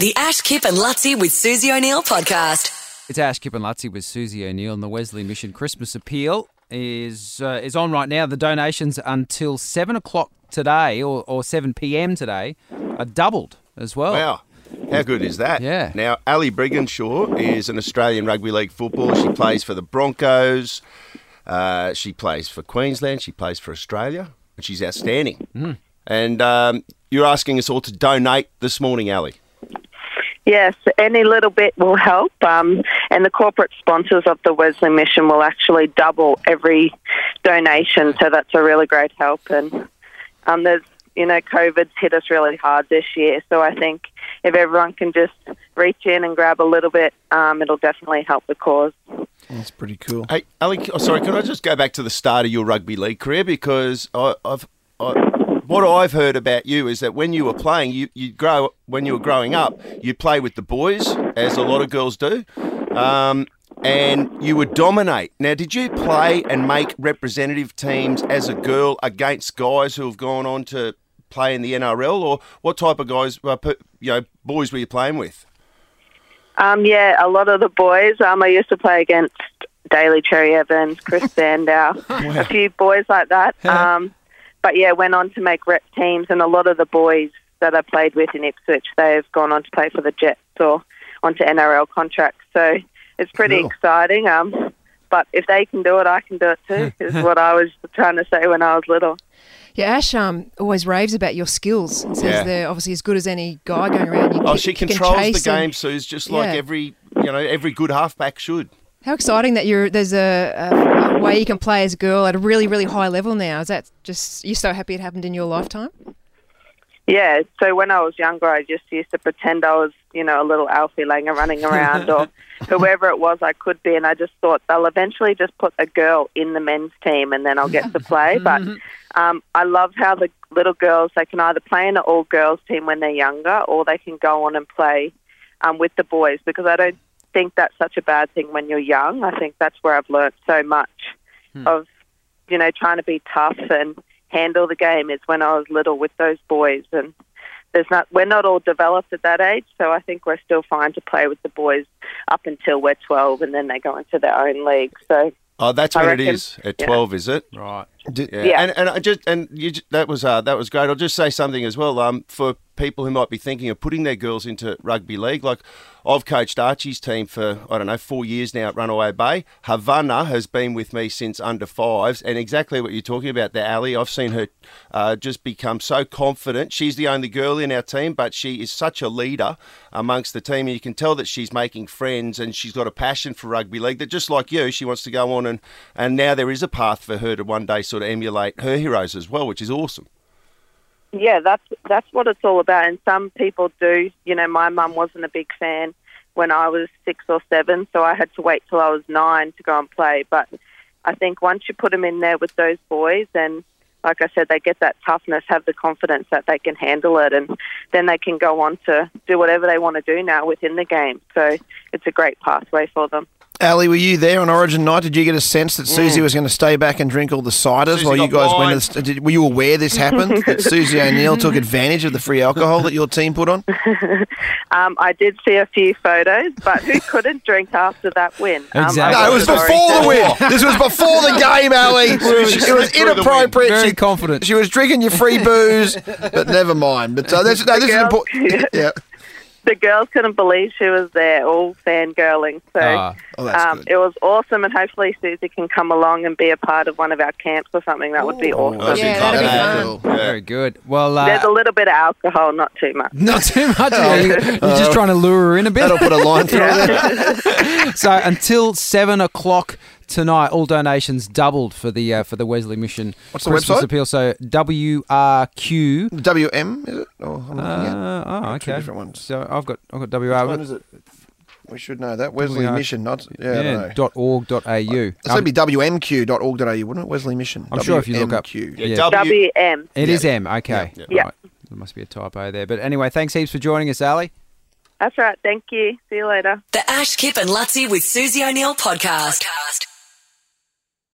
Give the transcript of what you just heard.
The Ash, Kip and Lutzi with Susie O'Neill podcast. It's Ash Kip and Lutzi with Susie O'Neill, and the Wesley Mission Christmas Appeal is uh, is on right now. The donations until seven o'clock today, or, or seven p.m. today, are doubled as well. Wow. How good is that? Yeah. Now, Ali Brigginshaw is an Australian rugby league footballer. She plays for the Broncos. Uh, she plays for Queensland. She plays for Australia. And she's outstanding. Mm. And um, you're asking us all to donate this morning, Ali. Yes, any little bit will help. Um, and the corporate sponsors of the Wesley Mission will actually double every donation, so that's a really great help. And um, there's, you know, COVID's hit us really hard this year, so I think if everyone can just reach in and grab a little bit, um, it'll definitely help the cause. That's pretty cool. Hey, Ali, oh, sorry, can I just go back to the start of your rugby league career? Because I, I've. I, what I've heard about you is that when you were playing, you you grow when you were growing up, you play with the boys, as a lot of girls do, um, and you would dominate. Now, did you play and make representative teams as a girl against guys who have gone on to play in the NRL, or what type of guys, uh, you know, boys were you playing with? Um, yeah, a lot of the boys. Um, I used to play against Daly Cherry Evans, Chris Sandow, a few boys like that. Um, but yeah, went on to make rep teams, and a lot of the boys that I played with in Ipswich, they've gone on to play for the Jets or onto NRL contracts. So it's pretty Cool. exciting. Um, but if they can do it, I can do it too. is what I was trying to say when I was little. Yeah, Ash um, always raves about your skills and says Yeah. they're obviously as good as any guy going around. You Oh, can- she you can controls the chase and- game, Sue's just like Yeah. every you know every good halfback should. How exciting that you're there's a, a, a way you can play as a girl at a really really high level now. Is that just you're so happy it happened in your lifetime? Yeah, so when I was younger, I just used to pretend I was, you know, a little Alfie Langer running around or whoever it was I could be. And I just thought they'll eventually just put a girl in the men's team and then I'll get to play. But um, I love how the little girls, they can either play in an all girls team when they're younger or they can go on and play um, with the boys because I don't think that's such a bad thing when you're young. I think that's where I've learnt so much of, you know, trying to be tough and handle the game is when I was little with those boys and there's not we're not all developed at that age, so I think we're still fine to play with the boys up until we're twelve and then they go into their own league. So Oh, that's I what it reckon- is at yeah. twelve, is it? Right. Did- Yeah. Yeah. And and I just and you, ju- that was uh, that was great. I'll just say something as well. Um, for people who might be thinking of putting their girls into rugby league, like I've coached Archie's team for I don't know four years now at Runaway Bay. Havana has been with me since under fives, and exactly what you're talking about there, Ali. I've seen her uh, just become so confident. She's the only girl in our team, but she is such a leader amongst the team, and you can tell that she's making friends and she's got a passion for rugby league. That just like you, she wants to go on and and now there is a path for her to one day sort of emulate her heroes as well, which is awesome. Yeah, that's that's what it's all about. And some people do. You know, my mum wasn't a big fan when I was six or seven, so I had to wait till I was nine to go and play. But I think once you put them in there with those boys, and like I said, they get that toughness, have the confidence that they can handle it, and then they can go on to do whatever they want to do now within the game. So it's a great pathway for them. Ali, were you there on Origin night? Did you get a sense that Susie was going to stay back and drink all the ciders Susie while you got guys went to the, did, Were you aware this happened? that Susie O'Neill took advantage of the free alcohol that your team put on? Um, I did see a few photos, but who couldn't drink after that win? Um, Exactly. I No, it was before the win. This was before the game, Ali. It was, it was slipped through the inappropriate. Very She, confident. she was drinking your free booze, but never mind. But uh, this, no, this is girls- important. Yeah. The girls couldn't believe she was there, all fangirling. So Ah. Oh, that's um, good. it was awesome, and hopefully Susie can come along and be a part of one of our camps or something. That would be awesome. That'd Yeah, that'd be That'd fun. cool. Very good. Well, There's uh, a little bit of alcohol, not too much. not too much. You're, you're just trying to lure her in a bit. That'll put a line through it. so until seven o'clock tonight, all donations doubled for the uh, for the Wesley Mission. What's the Christmas website? appeal? So WRQ. WM, is it? Oh, I'm looking at Uh, oh, Two okay. different ones. So I've got I've got Which one WR. is it? We should know that. Wesley WR Mission, not. Yeah, I don't Yeah, know. dot org dot au. It's Um, going to be WMQ.org.au, wouldn't it? Wesley Mission. I'm sure if you look up- WMQ. Yeah, Yeah. W- WM. It is M. Okay. Yeah, yeah. Right. There must be a typo there. But anyway, thanks heaps for joining us, Ali. That's right. Thank you. See you later. The Ash, Kip and Lutzi with Susie O'Neill podcast.